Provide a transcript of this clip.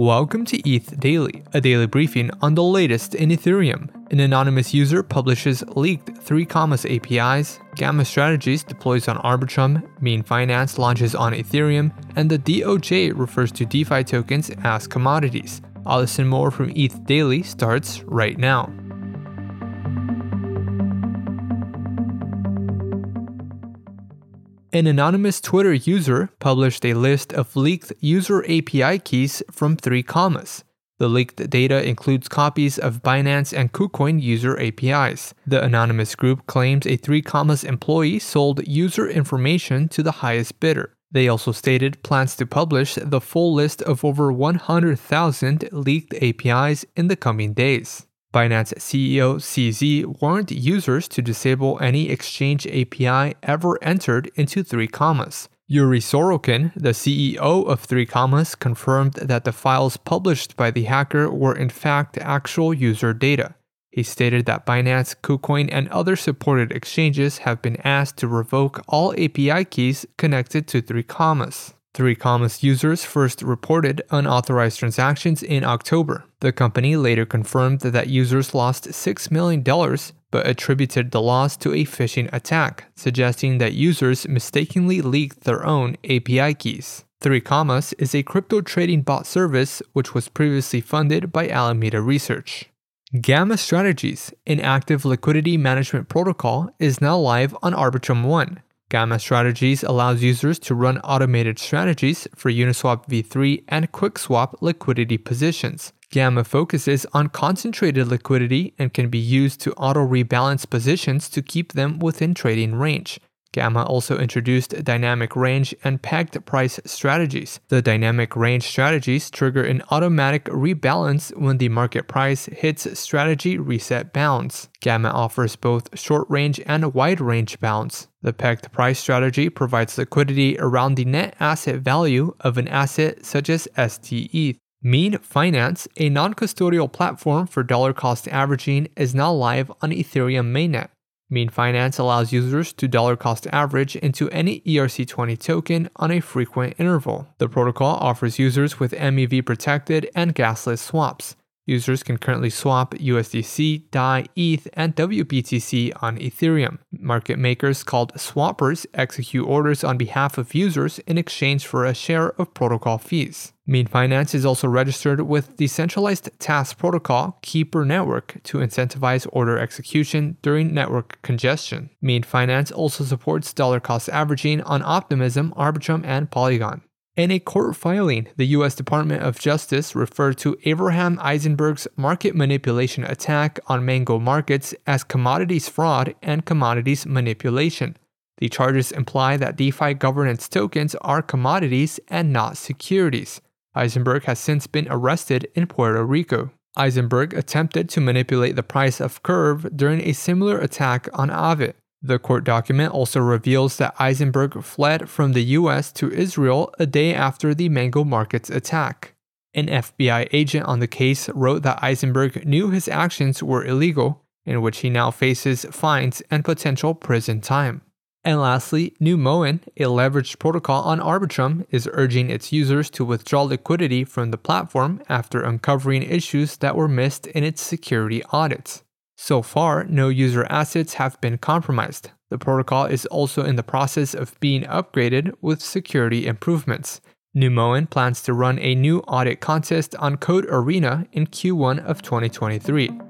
Welcome to ETH Daily, a daily briefing on the latest in Ethereum. An anonymous user publishes leaked 3Commas APIs, Gamma Strategies deploys on Arbitrum, Mean Finance launches on Ethereum, and the DOJ refers to DeFi tokens as commodities. All this and more from ETH Daily starts right now. An anonymous Twitter user published a list of leaked user API keys from 3Commas. The leaked data includes copies of Binance and KuCoin user APIs. The anonymous group claims a 3Commas employee sold user information to the highest bidder. They also stated plans to publish the full list of over 100,000 leaked APIs in the coming days. Binance CEO CZ warned users to disable any exchange API ever entered into 3Commas. Yuri Sorokin, the CEO of 3Commas, confirmed that the files published by the hacker were in fact actual user data. He stated that Binance, KuCoin, and other supported exchanges have been asked to revoke all API keys connected to 3 commas. 3Commas users first reported unauthorized transactions in October. The company later confirmed that users lost $6 million, but attributed the loss to a phishing attack, suggesting that users mistakenly leaked their own API keys. 3Commas is a crypto trading bot service which was previously funded by Alameda Research. Gamma Strategies, an active liquidity management protocol, is now live on Arbitrum One. Gamma Strategies allows users to run automated strategies for Uniswap v3 and QuickSwap liquidity positions. Gamma focuses on concentrated liquidity and can be used to auto rebalance positions to keep them within trading range. Gamma also introduced dynamic range and pegged price strategies. The dynamic range strategies trigger an automatic rebalance when the market price hits strategy reset bounds. Gamma offers both short range and wide range bounds. The pegged price strategy provides liquidity around the net asset value of an asset such as STETH. Mean Finance, a non custodial platform for dollar cost averaging, is now live on Ethereum mainnet. Mean Finance allows users to dollar cost average into any ERC20 token on a frequent interval. The protocol offers users with MEV protected and gasless swaps. Users can currently swap USDC, DAI, ETH, and WBTC on Ethereum. Market makers called swappers execute orders on behalf of users in exchange for a share of protocol fees. Mean Finance is also registered with decentralized task protocol Keep3r Network to incentivize order execution during network congestion. Mean Finance also supports dollar cost averaging on Optimism, Arbitrum, and Polygon. In a court filing, the U.S. Department of Justice referred to Abraham Eisenberg's market manipulation attack on Mango markets as commodities fraud and commodities manipulation. The charges imply that DeFi governance tokens are commodities and not securities. Eisenberg has since been arrested in Puerto Rico. Eisenberg attempted to manipulate the price of Curve during a similar attack on Aave. The court document also reveals that Eisenberg fled from the US to Israel a day after the Mango Markets attack. An FBI agent on the case wrote that Eisenberg knew his actions were illegal, in which he now faces fines and potential prison time. And lastly, Numoen, a leveraged protocol on Arbitrum, is urging its users to withdraw liquidity from the platform after uncovering issues that were missed in its security audits. So far, no user assets have been compromised. The protocol is also in the process of being upgraded with security improvements. Numoen plans to run a new audit contest on Code4rena in Q1 of 2023.